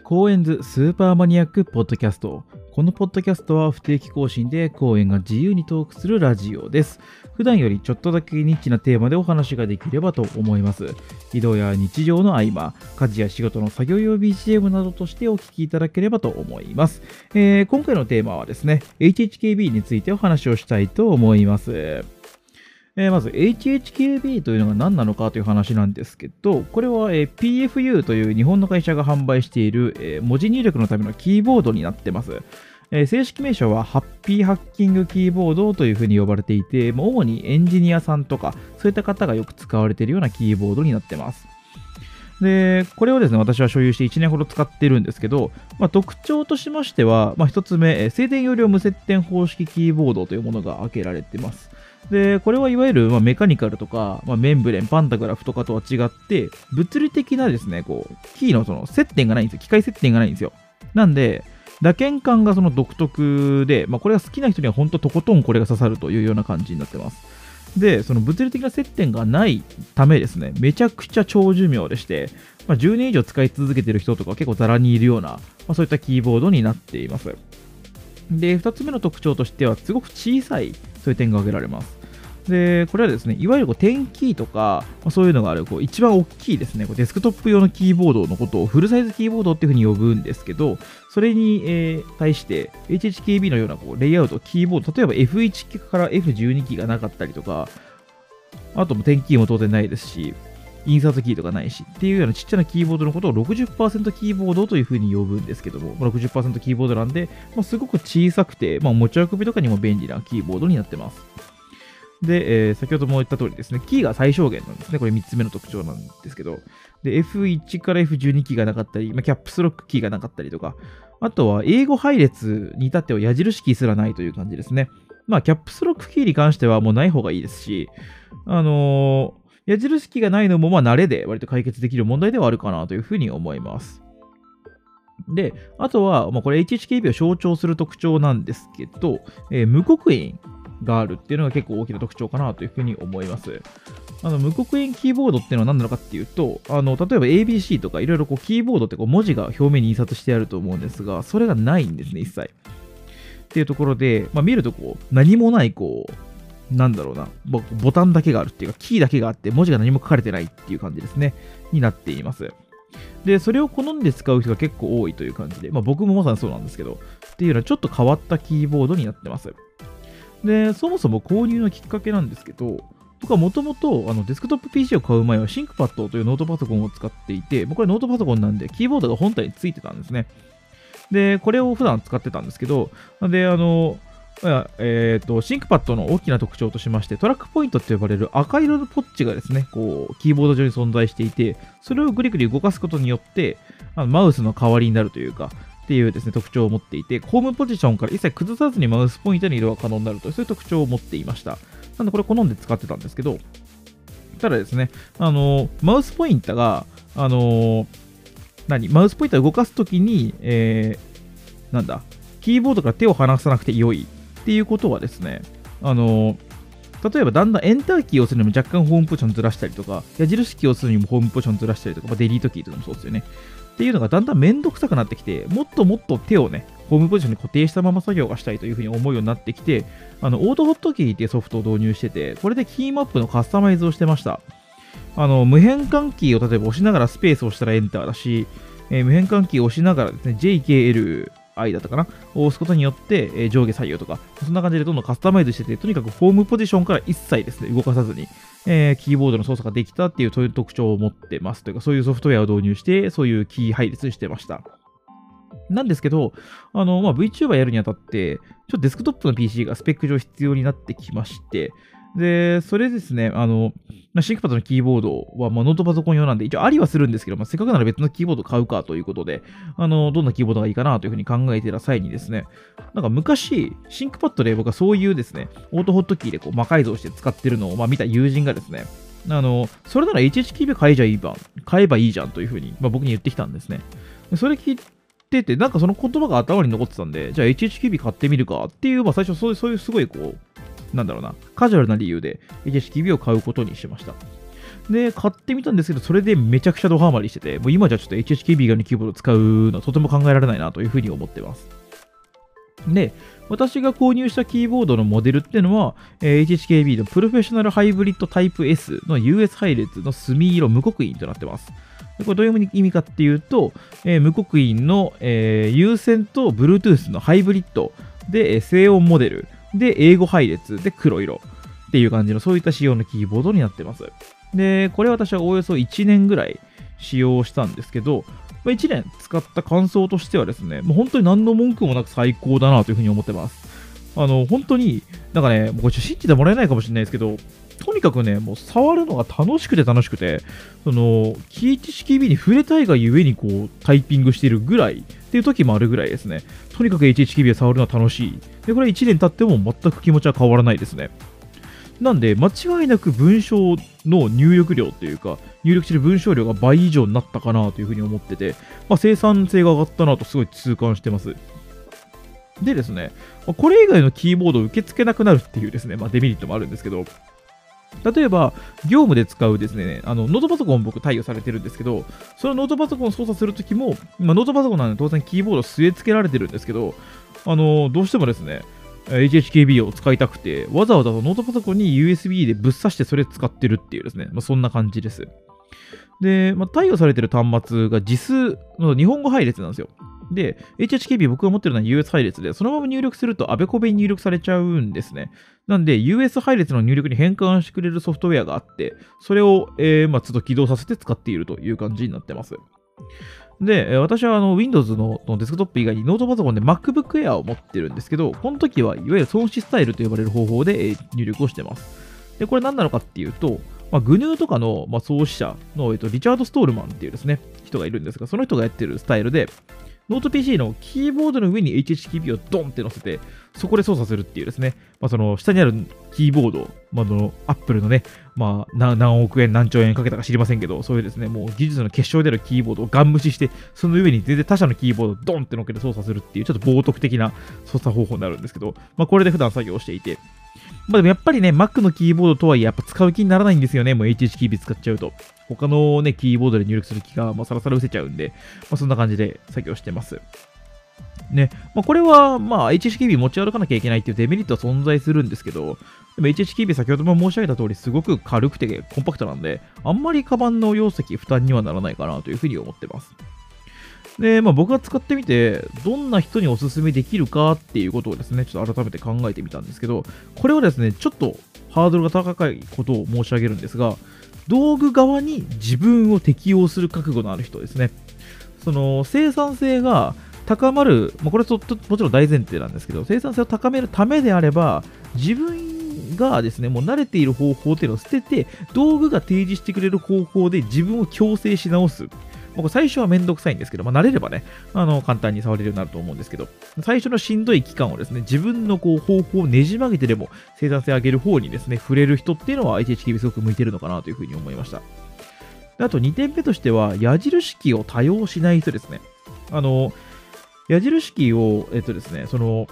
公園図スーパーマニアックポッドキャスト。このポッドキャストは不定期更新で公園が自由にトークするラジオです。普段よりちょっとだけニッチなテーマでお話ができればと思います。移動や日常の合間、家事や仕事の作業用 BGM などとしてお聞きいただければと思います。えー今回のテーマはですね、HHKB についてお話をしたいと思います。えーまず HHKB というのが何なのかという話なんですけど、これは、えー PFU という日本の会社が販売している、えー文字入力のためのキーボードになってます。えー正式名称はハッピーハッキングキーボードというふうに呼ばれていて、まあ主にエンジニアさんとか、そういった方がよく使われているようなキーボードになってます。で、これをですね、私は所有して1年ほど使っているんですけど、まあ、特徴としましては、まあ、1つ目、静電容量無接点方式キーボードというものが挙げられています。で、これはいわゆる、ま、メカニカルとか、ま、メンブレン、パンタグラフとかとは違って、物理的なですね、こう、キーのその接点がないんですよ。機械接点がないんですよ。なんで、打鍵感がその独特で、まあ、これが好きな人には本当とことんこれが刺さるというような感じになってます。で、その物理的な接点がないためですね、めちゃくちゃ長寿命でして、まあ、10年以上使い続けてる人とか結構ざらにいるような、まあ、そういったキーボードになっています。で、2つ目の特徴としては、すごく小さい、そういう点が挙げられます。で、これはですね、いわゆるこう点キーとか、まあ、そういうのがある、こう一番大きいですね、こうデスクトップ用のキーボードのことをフルサイズキーボードっていうふうに呼ぶんですけど、それに、えー対して、HHKB のようなこうレイアウト、キーボード、例えば F1 キーから F12 キーがなかったりとか、あとも点キーも当然ないですし、印刷キーとかないしっていうようなちっちゃなキーボードのことを60%キーボードというふうに呼ぶんですけども、60%キーボードなんで、まあ、すごく小さくて、まあ、持ち運びとかにも便利なキーボードになってます。で、えー先ほども言った通りですね、キーが最小限なんですね。これ3つ目の特徴なんですけど、で、F1 から F12 キーがなかったり、まあ、キャップスロックキーがなかったりとか、あとは英語配列に至っては矢印キーすらないという感じですね。まあ、キャップスロックキーに関してはもうない方がいいですし、あのー矢印キーがないのも、まあ、慣れで割と解決できる問題ではあるかなというふうに思います。で、あとは、まあ、これ HHKB を象徴する特徴なんですけど、えー無刻印があるっていうのが結構大きな特徴かなというふうに思います。あの無刻印キーボードっていうのは何なのかっていうと、あの例えば ABC とかいろいろキーボードってこう文字が表面に印刷してあると思うんですが、それがないんですね、一切。っていうところで、まあ、見るとこう何もないこうなんだろうなボ、ボタンだけがあるっていうか、キーだけがあって、文字が何も書かれてないっていう感じですね、になっています。で、それを好んで使う人が結構多いという感じで、まあ、僕もまさにそうなんですけど、っていうのはちょっと変わったキーボードになってます。で、そもそも購入のきっかけなんですけど、僕はもともとデスクトップ PC を買う前は ThinkPad というノートパソコンを使っていて、僕はノートパソコンなんでキーボードが本体についてたんですね。で、これを普段使ってたんですけど、で、あの、えっ、と、 ThinkPad の大きな特徴としまして、 TrackPoint って呼ばれる赤色のポッチがですね、こう、キーボード上に存在していて、それをグリグリ動かすことによって、あのマウスの代わりになるというか、っていうですね、特徴を持っていて、ホームポジションから一切崩さずにマウスポイントに移動が可能になるという、そういう特徴を持っていました。なんで、これ好んで使ってたんですけど、ただですね、あの、マウスポインターが、あの、何マウスポインターを動かすときに、えー、なんだ、キーボードから手を離さなくて良いっていうことはですね、あの、例えばだんだんエンターキーを押すのにも若干ホームポジションずらしたりとか、矢印キーを押すのにもホームポジションずらしたりとか、まあ、デリートキーとかもそうですよね。っていうのがだんだんめんどくさくなってきて、もっともっと手をね、ホームポジションに固定したまま作業がしたいというふうに思うようになってきて、あの、 AutoHotkey っていうソフトを導入してて、これでキーマップのカスタマイズをしてました。あの、無変換キーを例えば押しながらスペースを押したらエンターだし、えー無変換キーを押しながらですね、JKL、I だったかな？を押すことによって、え上下左右とか、そんな感じでどんどんカスタマイズしてて、とにかくホームポジションから一切ですね、動かさずに、えーキーボードの操作ができたっていう、そういう特徴を持ってますというか、そういうソフトウェアを導入して、そういうキー配列してました。なんですけど、あの、まあ、VTuber やるにあたって、ちょっとデスクトップの PC がスペック上必要になってきまして、で、それですね、あの、 ThinkPad のキーボードは、まあ、ノートパソコン用なんで、一応ありはするんですけど、まあ、せっかくなら別のキーボード買うかということで、あの、どんなキーボードがいいかなというふうに考えてた際にですね、なんか昔、 ThinkPad で僕はそういうですね、 AutoHotkey でこう魔改造して使ってるのを、まあ、見た友人がですね、あの、それなら HH キーボード買えじゃいいば、買えばいいじゃんというふうに、まあ、僕に言ってきたんですね。でそれ聞いてて、なんかその言葉が頭に残ってたんで、じゃあ HH キー買ってみるかっていう、まあ最初そういう、そういうすごいこう、なんだろうな、カジュアルな理由で HH キービを買うことにしました。で、買ってみたんですけど、それでめちゃくちゃドハマりしてて、もう今じゃちょっと HHKB 側のキーボードを使うのはとても考えられないなというふうに思ってます。で、私が購入したキーボードのモデルっていうのは、えー HHKB のプロフェッショナルハイブリッドタイプ S の US 配列の墨色無刻印となってます。これどういう意味かっていうと、えー無刻印の、えー有線と Bluetooth のハイブリッドで、えー静音モデルで英語配列で黒色っていう感じのそういった仕様のキーボードになってます。で、これ私はおよそ1年ぐらい使用したんですけど、まあ、1年使った感想としてはですね、もう本当に何の文句もなく最高だなというふうに思ってます。あの、本当に、なんかね、もうこれちょっと信じてもらえないかもしれないですけど、とにかくね、もう触るのが楽しくて楽しくて、その、キーチ式 B に触れたいがゆえにこう、タイピングしているぐらいっていう時もあるぐらいですね。とにかく HHKB を触るのは楽しい。で、これ1年経っても全く気持ちは変わらないですね。なんで、間違いなく文章の入力量というか、入力してる文章量が倍以上になったかなというふうに思ってて、まあ、生産性が上がったなとすごい痛感してます。でですね、これ以外のキーボードを受け付けなくなるっていうですね、まあ、デメリットもあるんですけど、例えば、業務で使うですね、あのノートパソコン僕対応されてるんですけど、そのノートパソコンを操作するときも、ま、ノートパソコンなんで当然キーボード据え付けられてるんですけど、あのどうしてもですね、HHKB を使いたくて、わざわざノートパソコンに USB でぶっ刺してそれ使ってるっていうですね、まあ、そんな感じです。で、まあ、対応されてる端末が JIS の日本語配列なんですよ。で、HHKB 僕が持ってるのは US 配列で、そのまま入力するとあべこべに入力されちゃうんですね。なんで、US 配列の入力に変換してくれるソフトウェアがあって、それを、えーまあ、ちょっと起動させて使っているという感じになってます。で、私はあの Windows のデスクトップ以外にノートパソコンで MacBook Air を持ってるんですけど、この時はいわゆる損失スタイルと呼ばれる方法で、入力をしてます。で、これ何なのかっていうと、まあ、GNU とかの、まあ、創始者の、えっと、リチャード・ストールマンっていうですね、人がいるんですが、その人がやってるスタイルで、ノート PC のキーボードの上に HHKB をドンって乗せて、そこで操作するっていうですね、まあ、その下にあるキーボード、まあ、の Apple のね、まあ、何億円、何兆円かけたか知りませんけど、そういうですね、もう技術の結晶であるキーボードをガン無視して、その上に全然他社のキーボードをドンって乗っけて操作するっていう、ちょっと冒涜的な操作方法になるんですけど、まあ、これで普段作業していて、まあでもやっぱりね、Mac のキーボードとはいえ、やっぱ使う気にならないんですよね、もう HHKB 使っちゃうと。他のね、キーボードで入力する気が、まあ、さらさら失せちゃうんで、まあ、そんな感じで作業してます。ね、まあ、これは、まあ、HHKB 持ち歩かなきゃいけないっていうデメリットは存在するんですけど、でも HHKB 先ほども申し上げた通り、すごく軽くてコンパクトなんで、あんまりカバンの容積負担にはならないかなというふうに思ってます。で、まあ、僕が使ってみて、どんな人におすすめできるかっていうことをですね、ちょっと改めて考えてみたんですけど、これはですね、ちょっとハードルが高いことを申し上げるんですが、道具側に自分を適用する覚悟のある人ですね。その生産性が高まる、まあ、これとともちろん大前提なんですけど、生産性を高めるためであれば、自分がですね、もう慣れている方法っていうのを捨てて、道具が提示してくれる方法で自分を強制し直す。まあこれ最初はめんどくさいんですけど、まあ、慣れればね、あの簡単に触れるようになると思うんですけど、最初のしんどい期間をですね、自分のこう方法をねじ曲げてでも生産性上げる方にですね、触れる人っていうのは HHKB すごく向いてるのかなというふうに思いました。あと2点目としては、矢印キーを多用しない人ですね。あの、矢印キーを、えっとですね、その、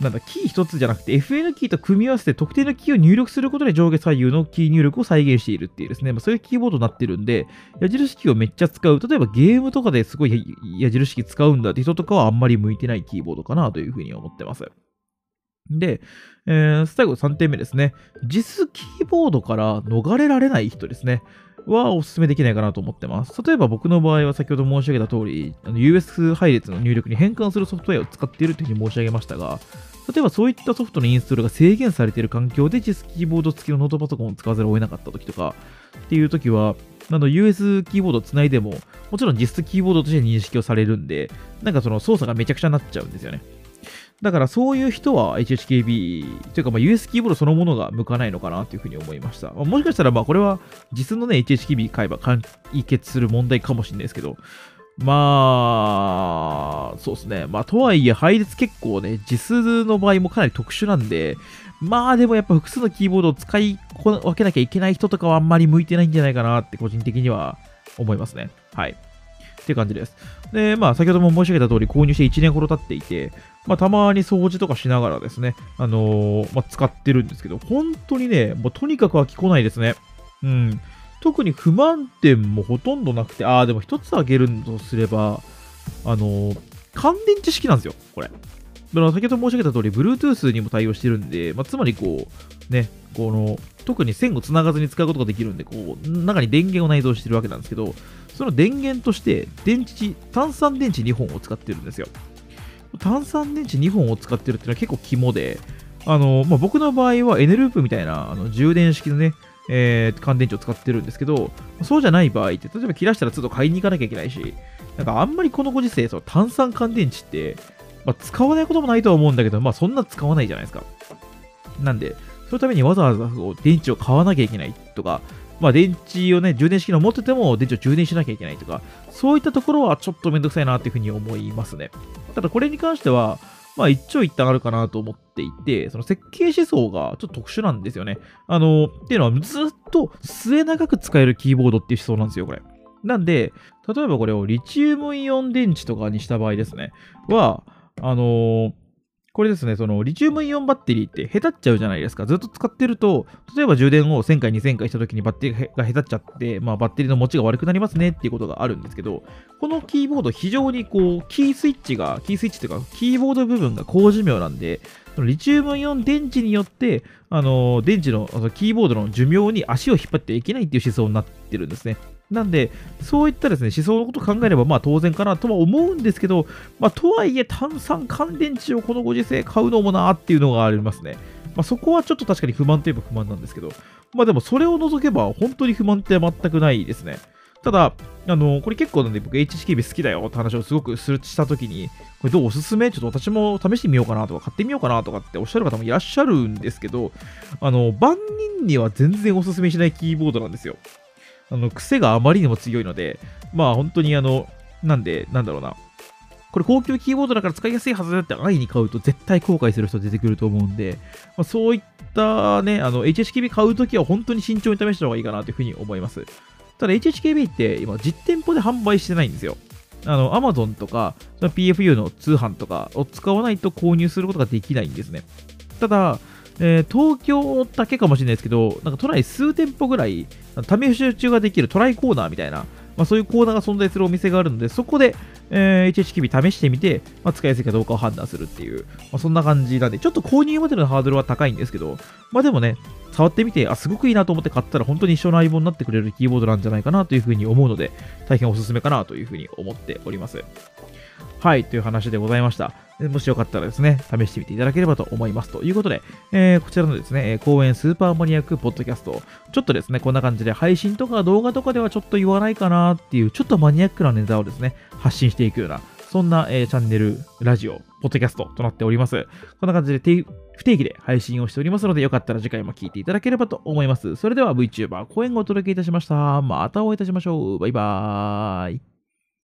なんだ、キー一つじゃなくて、FN キーと組み合わせて特定のキーを入力することで上下左右のキー入力を再現しているっていうですね、まあ、そういうキーボードになってるんで、矢印キーをめっちゃ使う、例えばゲームとかですごい矢印キー使うんだって人とかはあんまり向いてないキーボードかなというふうに思ってます。で、えー最後3点目ですね。JIS キーボードから逃れられない人ですね。はお勧めできないかなと思ってます。例えば僕の場合は先ほど申し上げた通り、US 配列の入力に変換するソフトウェアを使っているというふうに申し上げましたが、例えばそういったソフトのインストールが制限されている環境で JIS キーボード付きのノートパソコンを使わざるを得なかった時とかっていう時は、あの US キーボードをつないでも、もちろん JIS キーボードとして認識をされるんで、なんかその操作がめちゃくちゃになっちゃうんですよね。だからそういう人は HHKB というかまあ US キーボードそのものが向かないのかなというふうに思いました。まあもしかしたらまあこれは実のね HHKB 買えば解決する問題かもしれないですけど、まあ、そうですね。まあとはいえ配列結構ね、実の場合もかなり特殊なんで、まあでもやっぱ複数のキーボードを使い分けなきゃいけない人とかはあんまり向いてないんじゃないかなって個人的には思いますね。はい。って感じです。で、まあ、先ほども申し上げた通り、購入して1年ほど経っていて、まあ、たまに掃除とかしながらですね、あのーまあ、使ってるんですけど、本当にね、もうとにかく飽きこないですね。うん。特に不満点もほとんどなくて、ああ、でも一つあげるとすれば、あの、乾電池式なんですよ、これ。先ほど申し上げた通り、Bluetooth にも対応してるんで、まあ、つまりこう、ね、この、特に線をつながずに使うことができるんで、こう、中に電源を内蔵してるわけなんですけど、その電源として、電池、炭酸電池2本を使ってるんですよ。炭酸電池2本を使ってるっていうのは結構肝で、あの、まあ、僕の場合は N ループみたいなあの充電式のね、えー、乾電池を使ってるんですけど、そうじゃない場合って、例えば切らしたらちょっと買いに行かなきゃいけないし、なんかあんまりこのご時世、その炭酸乾電池って、まあ、使わないこともないとは思うんだけど、まあそんな使わないじゃないですか。なんで、そのためにわざわざ電池を買わなきゃいけないとか、まあ電池をね、充電式の持ってても電池を充電しなきゃいけないとか、そういったところはちょっとめんどくさいなっていうふうに思いますね。ただこれに関しては、まあ一長一短あるかなと思っていて、その設計思想がちょっと特殊なんですよね。あの、っていうのはずっと末長く使えるキーボードっていう思想なんですよ、これ。なんで、例えばこれをリチウムイオン電池とかにした場合ですね、は、あのーこれですね、そのリチウムイオンバッテリーってへたっちゃうじゃないですか。ずっと使ってると、例えば充電を1000回、2000回した時にバッテリーがへたっちゃって、まあ、バッテリーの持ちが悪くなりますねっていうことがあるんですけど、このキーボード非常にこう、キースイッチが、キースイッチというか、キーボード部分が高寿命なんで、そのリチウムイオン電池によって、あの電池のキーボードの寿命に足を引っ張っていけないっていう思想になってるんですね。なんで、そういったですね、思想のことを考えれば、まあ当然かなとは思うんですけど、まあとはいえ炭酸乾電池をこのご時世買うのもなーっていうのがありますね。まあそこはちょっと確かに不満といえば不満なんですけど、まあでもそれを除けば本当に不満って全くないですね。ただ、あの、これ結構なんで僕 HHKB 好きだよって話をすごくするしたときに、これどうおすすめ？ちょっと私も試してみようかなとか買ってみようかなとかっておっしゃる方もいらっしゃるんですけど、あの、万人には全然おすすめしないキーボードなんですよ。あの、癖があまりにも強いので、まあ本当にあの、なんで、なんだろうな。これ高級キーボードだから使いやすいはずだって安易に買うと絶対後悔する人出てくると思うんで、まあ、そういったね、あの、HHKB 買うときは本当に慎重に試した方がいいかなというふうに思います。ただ HHKB って今実店舗で販売してないんですよ。あの、Amazon とか、PFU の通販とかを使わないと購入することができないんですね。ただ、えー、東京だけかもしれないですけど、なんか都内数店舗ぐらい、試し打ちができるトライコーナーみたいな、まあ、そういうコーナーが存在するお店があるので、そこで、えー、HHKB 試してみて、まあ、使いやすいかどうかを判断するっていう、まあ、そんな感じなんで、ちょっと購入までのハードルは高いんですけど、まあでもね、触ってみて、あ、すごくいいなと思って買ったら本当に一生の相棒になってくれるキーボードなんじゃないかなというふうに思うので、大変おすすめかなというふうに思っております。はい、という話でございました。もしよかったらですね、試してみていただければと思います。ということで、えー、こちらのですね、公演スーパーマニアックポッドキャスト、ちょっとですね、こんな感じで配信とか動画とかではちょっと言わないかなっていう、ちょっとマニアックなネタをですね、発信していくような、そんな、えー、チャンネル、ラジオ、ポッドキャストとなっております。こんな感じで不定期で配信をしておりますので、よかったら次回も聞いていただければと思います。それでは VTuber 公演をお届けいたしました。またお会いいたしましょう。バイバーイ。